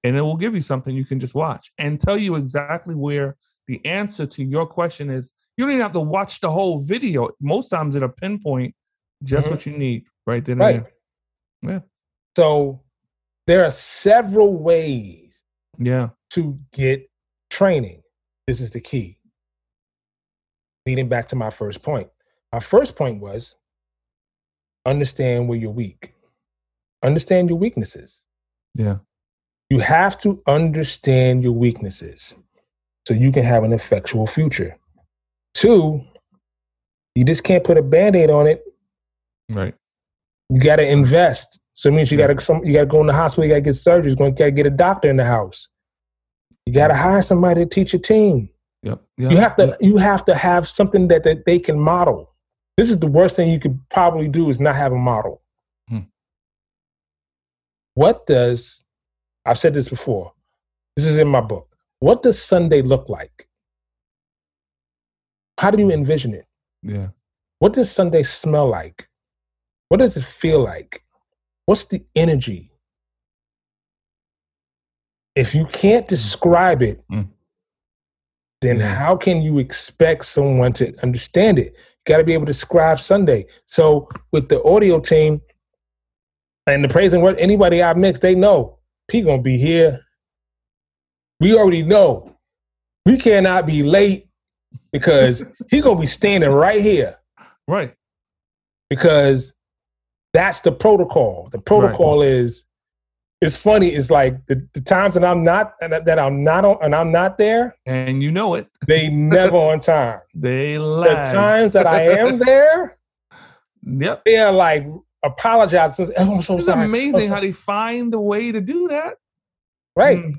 and it will give you something you can just watch and tell you exactly where the answer to your question is. You don't even have to watch the whole video. Most times it'll pinpoint just Mhm. what you need right then and Right. there. Yeah. So there are several ways Yeah. to get training. This is the key. Leading back to my first point. My first point was understand where you're weak. Understand your weaknesses. Yeah. You have to understand your weaknesses so you can have an effectual future. Two, you just can't put a band-aid on it. Right. You got to invest. So it means you Yeah. got to some you got to go in the hospital. You got to get surgery. You got to get a doctor in the house. You got to hire somebody to teach your team. Yep. yep. You have to you have to have something that, that they can model. This is the worst thing you could probably do is not have a model. Hmm. What does I've said this before. This is in my book. What does Sunday look like? How do you envision it? Yeah. What does Sunday smell like? What does it feel like? What's the energy? If you can't describe it, Mm. Then Yeah. how can you expect someone to understand it? You got to be able to describe Sunday. So with the audio team and the praise and work, anybody I mix, they know P gonna be here. We already know we cannot be late because he gonna be standing right here Right. because that's the protocol. The protocol is it's funny. It's like the, the times that I'm not that that I'm not on and I'm not there, And you know it. they never on time. <laughs> They lie. The times that I am <laughs> there, Yep. they are like apologize. Oh, I'm so It's sorry. amazing Oh, how they find the way to do that. right. Mm,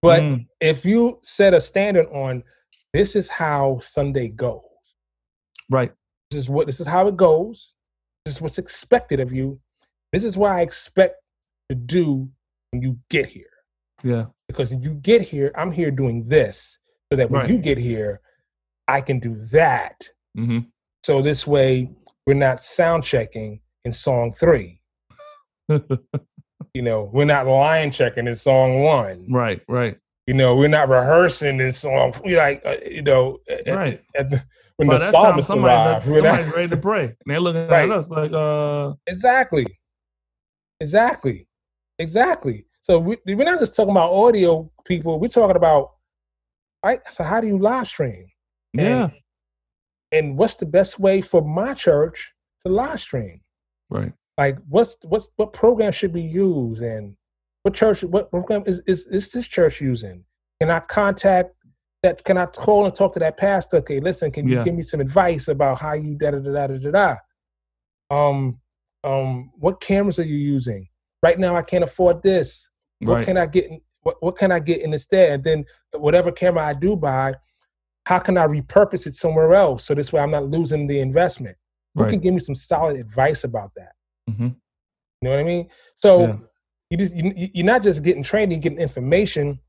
But mm, if you set a standard on this is how Sunday goes. right. This is what this is how it goes. This is what's expected of you. This is why I expect to do when you get here. Yeah. because when you get here, I'm here doing this, so that when Right. you get here, I can do that. hmm So this way, we're not sound checking in song three. <laughs> You know, we're not line checking in song one. right. Right. You know, we're not rehearsing in song. We like, uh, you know, at, Right. at the, when By the time, psalmist somebody's, arrived. like, we're somebody's ready to pray. And they're looking Right. at us like, uh, exactly, exactly, exactly. So we, we're not just talking about audio people. We're talking about, right? So how do you live stream? And- yeah. and what's the best way for my church to live stream? Right. Like, what's what's what program should be used, and what church, what program is is, is this church using? Can I contact that? Can I call and talk to that pastor? Okay, listen, can you Yeah. give me some advice about how you da da da da da da? Um, um, what cameras are you using? Right now, I can't afford this. What Right. can I get? What, what can I get in instead? And then whatever camera I do buy, how can I repurpose it somewhere else so this way I'm not losing the investment? Who can give me some solid advice about that? hmm You know what I mean? So Yeah. you just you, you're not just getting training, you're getting information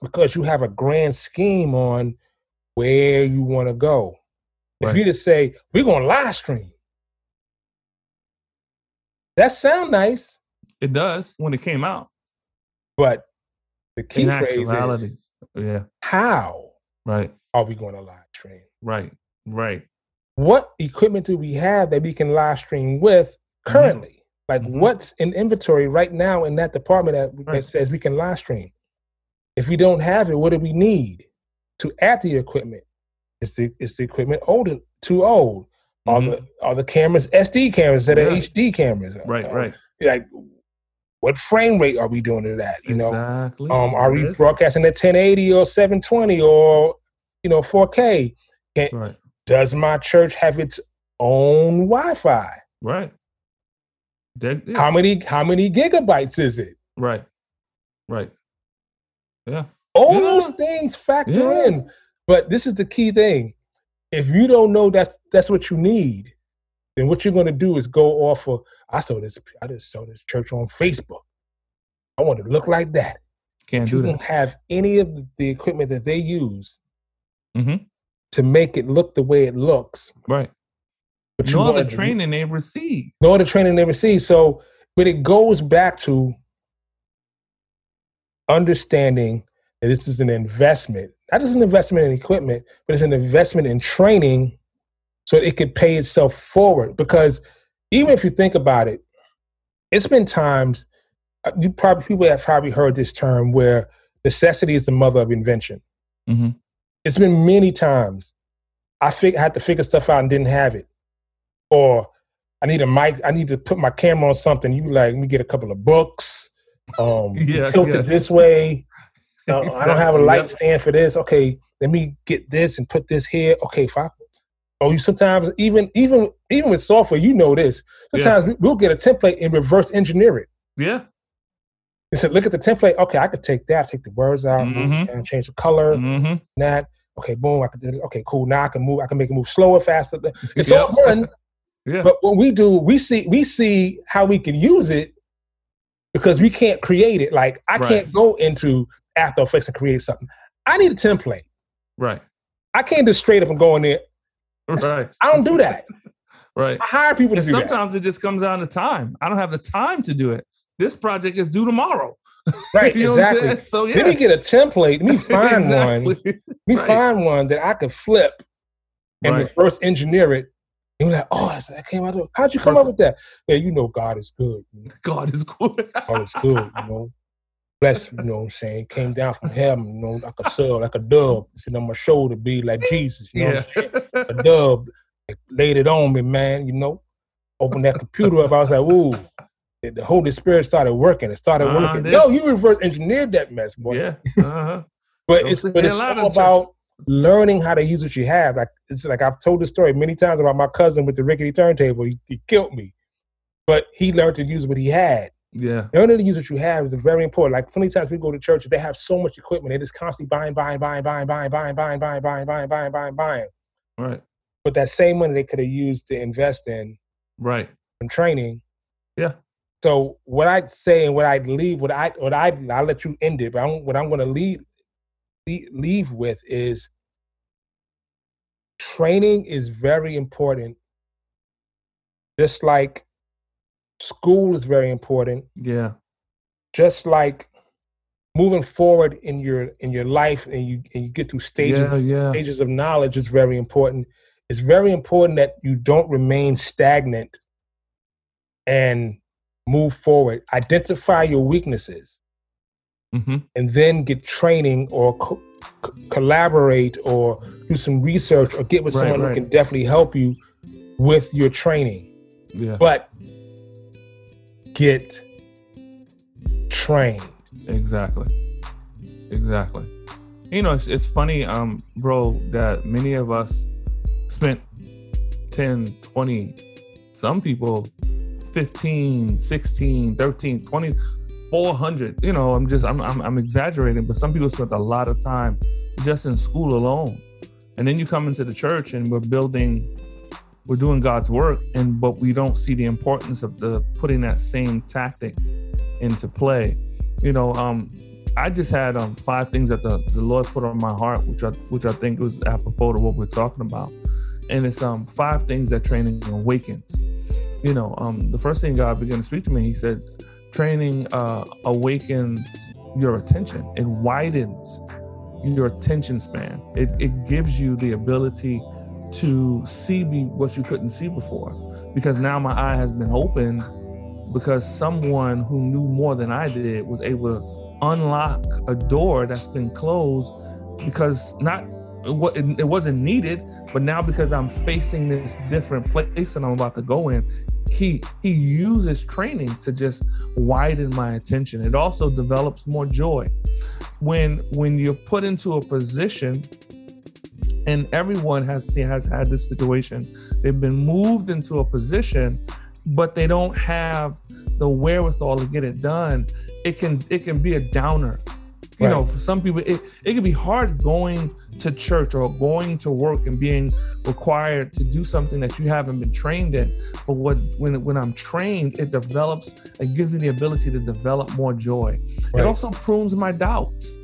because you have a grand scheme on where you want to go. If you just say we're going to live stream, that sound nice, It does when it came out. but the key In phrase is. Yeah. how Right. are we going to live stream? Right. Right. What equipment do we have that we can live stream with currently? Like Mhm. what's in inventory right now in that department that, Right. that says we can live stream? If we don't have it, what do we need to add the equipment? Is the is the equipment old too old? Are Mhm. the are the cameras SD cameras that are Yeah. HD cameras? Right. Uh, Right. Like what frame rate are we doing to that? You know, exactly. um, are we broadcasting at 1080 or 720 or you know 4K? Can, Right. does my church have its own Wi-Fi? Right. That- yeah. How many how many gigabytes is it? Right. Right. Yeah. All Yeah. those things factor Yeah. in. But this is the key thing. If you don't know that's that's what you need, then what you're gonna do is go off of I saw this I just saw this church on Facebook. I want to look like that. Can't you do don't that. have any of the equipment that they use. mm-hmm. to make it look the way it looks. Right. But Nor the training they receive. nor the training they receive. So, but it goes back to understanding that this is an investment, not just an investment in equipment, but it's an investment in training so it could pay itself forward. Because even if you think about it, it's been times uh, you probably people have probably heard this term where necessity is the mother of invention. Mm-hmm. It's been many times I fig- had to figure stuff out and didn't have it, or I need a mic. I need to put my camera on something. You like, let me get a couple of books. Um, <laughs> Yeah, tilt yeah. it this way. <laughs> Uh, I don't have a light stand for this. Okay, let me get this and put this here. Okay, if I, oh, you sometimes even even even with software, you know this. Sometimes we- we'll get a template and reverse engineer it. Yeah. And said, look at the template. Okay, I could take that, take the words out, Mhm. it down, change the color, Mm-hmm. that. Okay, boom. I can do this. Okay, cool. Now I can move. I can make it move slower, faster. It's all done. <laughs> Yeah. But what we do, we see we see how we can use it because we can't create it. Like I Right. can't go into After Effects and create something. I need a template. Right. I can't just straight up and go in there. <laughs> Right. I don't do that. Right. I hire people to And do that. sometimes it just comes down to time. I don't have the time to do it. This project is due tomorrow. <laughs> Right, You know what I'm exactly. So yeah. Let me get a template. Let me <laughs> find one. Let me Right. find one that I could flip and Right. reverse engineer it. And you're like, oh, that's, that came out. of- How'd you come up with that? Yeah, you know, God is good. God is good. God is good, you know. Bless, you know what I'm saying? Came down from heaven, you know, like a sub, like a dove. Sitting on my shoulder, be like Jesus, you know yeah. A like, laid it on me, man, you know. Opened that computer up. I was like, ooh. The- Holy Spirit started working. It started Uh-huh, working. did. Yo, you reverse engineered that mess, boy. yeah. Uh-huh. But Don't it's but it's all about learning how to use what you have. Like it's like I've told the story many times about my cousin with the rickety turntable. He, he killed me, but he learned to use what he had. Yeah. Learning to use what you have is very important. Like many times we go to church, they have so much equipment. They're just constantly buying, buying, buying, buying, buying, buying, buying, buying, buying, buying, buying, buying, buying. Right. But that same money they could have used to invest in Right. in training. Yeah. So what I'd say and what I'd leave, what I what I I'll let you end it, but I'm, what I'm going to leave leave leave with is training is very important. Just like school is very important. Yeah. Just like moving forward in your in your life and you and you get through stages Yeah. Yeah. stages of knowledge is very important. It's very important that you don't remain stagnant and move forward. Identify your weaknesses Mm-hmm. and then get training or co- co- collaborate or do some research or get with Right, someone right. who can definitely help you with your training. Yeah. But get trained. Exactly. Exactly. You know, it's, it's funny, um, bro, that many of us spent 10, 20, some people 15, 16, 13, 20, 400. You know, I'm just, I'm, I'm, I'm exaggerating, but some people spent a lot of time just in school alone. And then you come into the church and we're building, we're doing God's work, and but we don't see the importance of the putting that same tactic into play. You know, um, I just had um, five things that the, the Lord put on my heart, which I which I think was apropos to what we're talking about, and it's um five things that training awakens. You know, um, the first thing God began to speak to me, He said, training uh, awakens your attention. It widens your attention span. It it gives you the ability to see what you couldn't see before, because now my eye has been opened because someone who knew more than I did was able to unlock a door that's been closed because not it wasn't needed, but now because I'm facing this different place and I'm about to go in, he he uses training to just widen my attention. It also develops more joy when when you're put into a position and everyone has seen, has had this situation. They've been moved into a position, but they don't have the wherewithal to get it done. It can it can be a downer. You know, for some people, it, it can be hard going to church or going to work and being required to do something that you haven't been trained in. But what when when I'm trained, it develops, it gives me the ability to develop more joy. Right. It also prunes my doubts.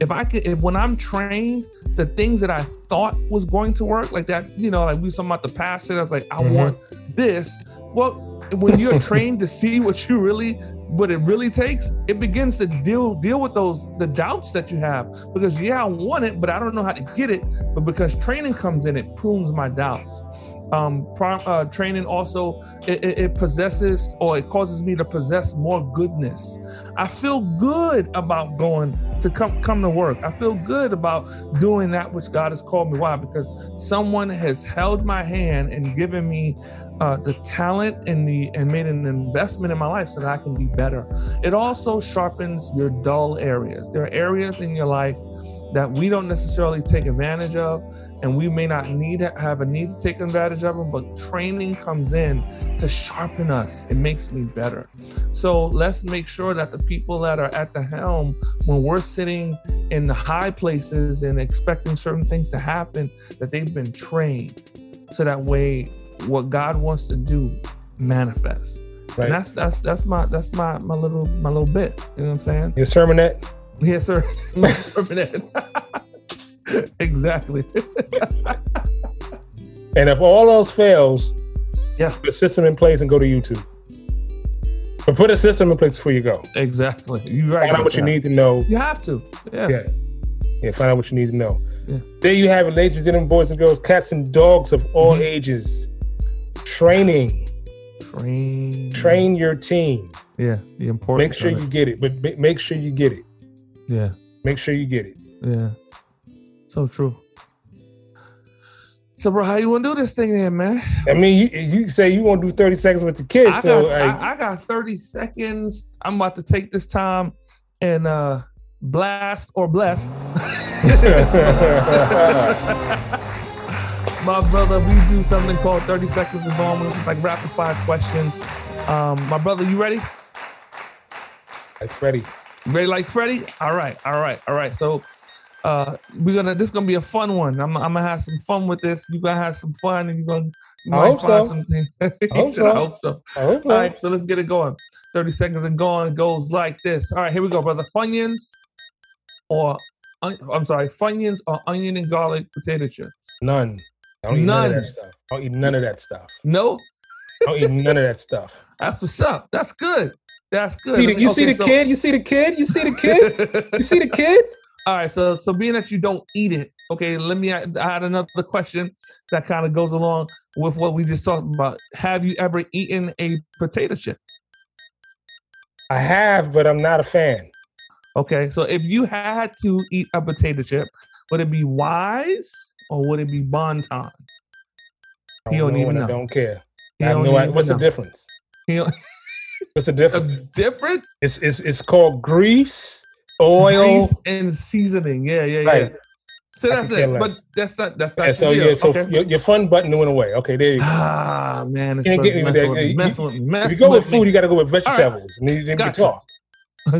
if I could, if when I'm trained, the things that I thought was going to work, like that, you know, like we talking about the past, I was like, I mm-hmm. want this. Well, when you're <laughs> trained to see what you really, what it really takes, it begins to deal deal with those the doubts that you have. Because yeah, I want it, but I don't know how to get it. But because training comes in, it prunes my doubts um, uh, training also it, it, possesses or it causes me to possess more goodness. I feel good about going to come come to work. I feel good about doing that which God has called me. Why? Because someone has held my hand and given me uh, the talent and the and made an investment in my life so that I can be better. It also sharpens your dull areas. There are areas in your life that we don't necessarily take advantage of and we may not need to have a need to take advantage of them, but training comes in to sharpen us. It makes me better. So let's make sure that the people that are at the helm, when we're sitting in the high places and expecting certain things to happen, that they've been trained. So that way what God wants to do manifests. Right. And that's that's that's my that's my my little my little bit. You know what I'm saying? Your sermonette? Yes, sir. <laughs> My sermonette. <laughs> <laughs> exactly. <laughs> and if all else fails, yeah, put a system in place and go to YouTube. But put a system in place before you go. Exactly. You right. Find out what you need to know. You have to. Yeah. Yeah. Yeah. Find out what you need to know. Yeah. There you have it, ladies and gentlemen, boys and girls, cats and dogs of all mm-hmm. ages. Training. Train. Train your team. Yeah. The important. Make sure you get it, but make sure you get it. Yeah. Make sure you get it. Yeah. So true. So, bro, how you want to do this thing then, man? I mean, you, you say you want to do 30 seconds with the kids. I so got, I, I, got 30 seconds. I'm about to take this time and uh blast or bless. <laughs> my brother, we do something called 30 seconds of. This is like rapid fire questions. Um, my brother, you ready? Like Freddie. Ready like Freddie? All right, all right, all right. So uh we're gonna this is gonna be a fun one. I'm, I'm gonna have some fun with this. You gonna have some fun and you're gonna you might find so. something. <laughs> he said, so. I hope so. I hope All right, so let's get it going. 30 seconds and gone goes like this. All right, here we go, brother. Funyuns or I'm sorry, Funyuns or onion and garlic potato chips? None. I don't eat none. none of that stuff. I don't eat none of that stuff. No. I don't eat none of that stuff. <laughs> That's what's up. That's good. That's good. See the, you okay, see the so, kid? You see the kid? You see the kid? you see the kid? <laughs> All right, so so being that you don't eat it, okay, let me add, add another question that kind of goes along with what we just talked about. Have you ever eaten a potato chip? I have, but I'm not a fan. Okay, so if you had to eat a potato chip, would it be wise or would it be bon ton? He don't, don't even know. I don't care. He I no idea. What's know. the difference? What's the difference? <laughs> A difference? It's it's it's called grease oil Grease and seasoning. Yeah, yeah, yeah. Right. So that's it. But that's not that's not. Yeah, so yeah, so okay. your, your, fun button went away. Okay, there you go. Ah man, it's you get, messing with, messing with, messing if you go with, with food, me. you got to go with vegetables, right. then you gotcha. talk. <laughs>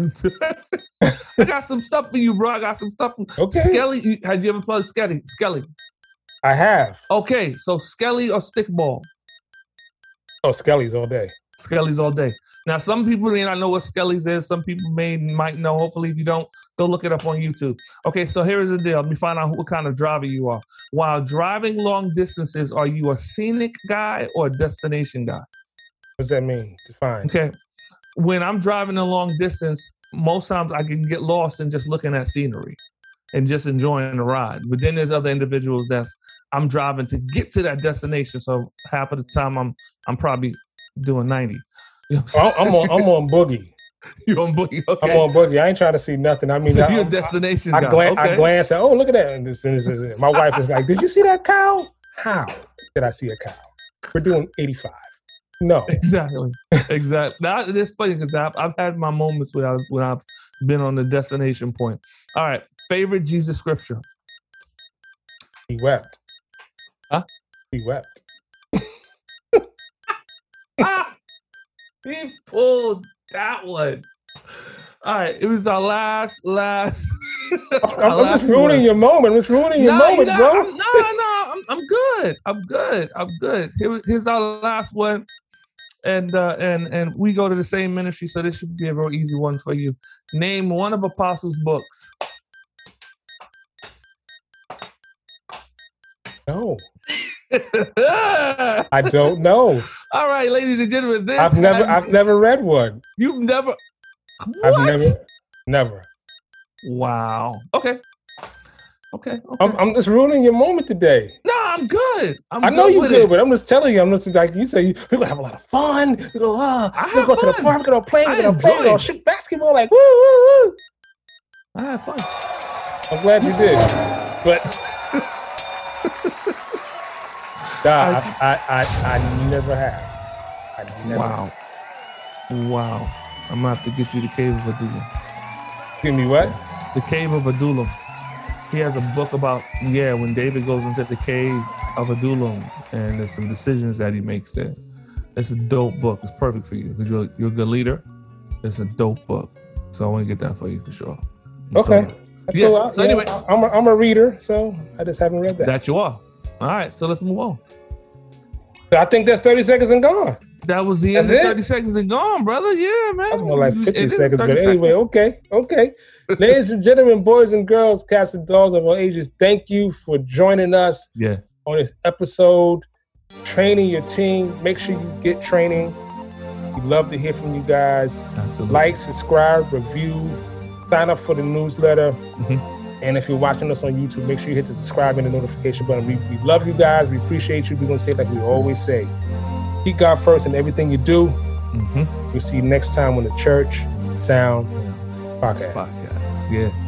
I got some stuff for you, bro. I got some stuff. Okay. Skelly, had you ever played Skelly? Skelly. I have. Okay, so Skelly or stickball? Oh, Skelly's all day. Skelly's all day. Now, some people may not know what Skelly's is. Some people may might know. Hopefully, if you don't, go look it up on YouTube. Okay, so here is the deal. Let me find out what kind of driver you are. While driving long distances, are you a scenic guy or a destination guy? What does that mean? Define. Okay. When I'm driving a long distance, most times I can get lost in just looking at scenery and just enjoying the ride. But then there's other individuals that's I'm driving to get to that destination. So half of the time I'm I'm probably doing 90. You know I'm, oh, I'm on I'm on boogie. <laughs> You on boogie? Okay. I'm on boogie. I ain't trying to see nothing. I mean, so I, you're a destination. I, I, glan- okay. I glance at. Oh, look at that! And this, this, this, my wife is like, "Did you see that cow? How did I see a cow? We're doing 85." No, <laughs> exactly, exactly. Now it's funny because I've, I've had my moments when I've when I've been on the destination point. All right, favorite Jesus scripture. He wept. Huh? He wept. He pulled that one. All right, it was our last, last. <laughs> our I'm last just ruining one. your moment. It's ruining your no, moment, you bro. I'm, no, no, I'm, I'm good. I'm good. I'm good. Here, here's our last one, and uh, and and we go to the same ministry, so this should be a real easy one for you. Name one of Apostles' books. No, <laughs> I don't know. All right, ladies and gentlemen, this I've never has- I've never read one. you've never I've what? never never. Wow. Okay. Okay. okay. I'm, I'm just ruining your moment today. no, I'm good. I'm I know you're good, it. but I'm just telling you. I'm just like you say. We're gonna have a lot of fun. We're gonna, uh, I we're gonna have go to the park. We're gonna play. I We're gonna play. We're gonna it. shoot basketball. Like woo, woo, woo. I had fun. I'm glad you did. But nah, I, I, I, I never have. I never. Wow. Wow. I'm gonna have to get you the cave of Adullam. Give me what? The cave of Adullam. He has a book about yeah when David goes into the cave of Adullam and there's some decisions that he makes there. It's a dope book. It's perfect for you because you're you're a good leader. It's a dope book. So I want to get that for you for sure. Okay. So, Yeah, cool. so anyway- I'm a, I'm a reader, so I just haven't read that. that you are. All right. So let's move on. I think that's 30 seconds and gone. That was the That's end of it? 30 seconds and gone, brother. Yeah, man. That's more like 50 It is seconds. But anyway, okay, okay. <laughs> Ladies and gentlemen, boys and girls, cats and dogs of all ages, thank you for joining us Yeah. on this episode. Training your team. Make sure you get training. We love to hear from you guys. Absolutely. Like, subscribe, review, sign up for the newsletter. Mhm. And if you're watching us on YouTube, make sure you hit the subscribe and the notification button. We, we love you guys. We appreciate you. We're going to say it like we always say. Keep God first in everything you do. Mhm. We'll see you next time on the Church Sound Podcast. Podcast. Yeah.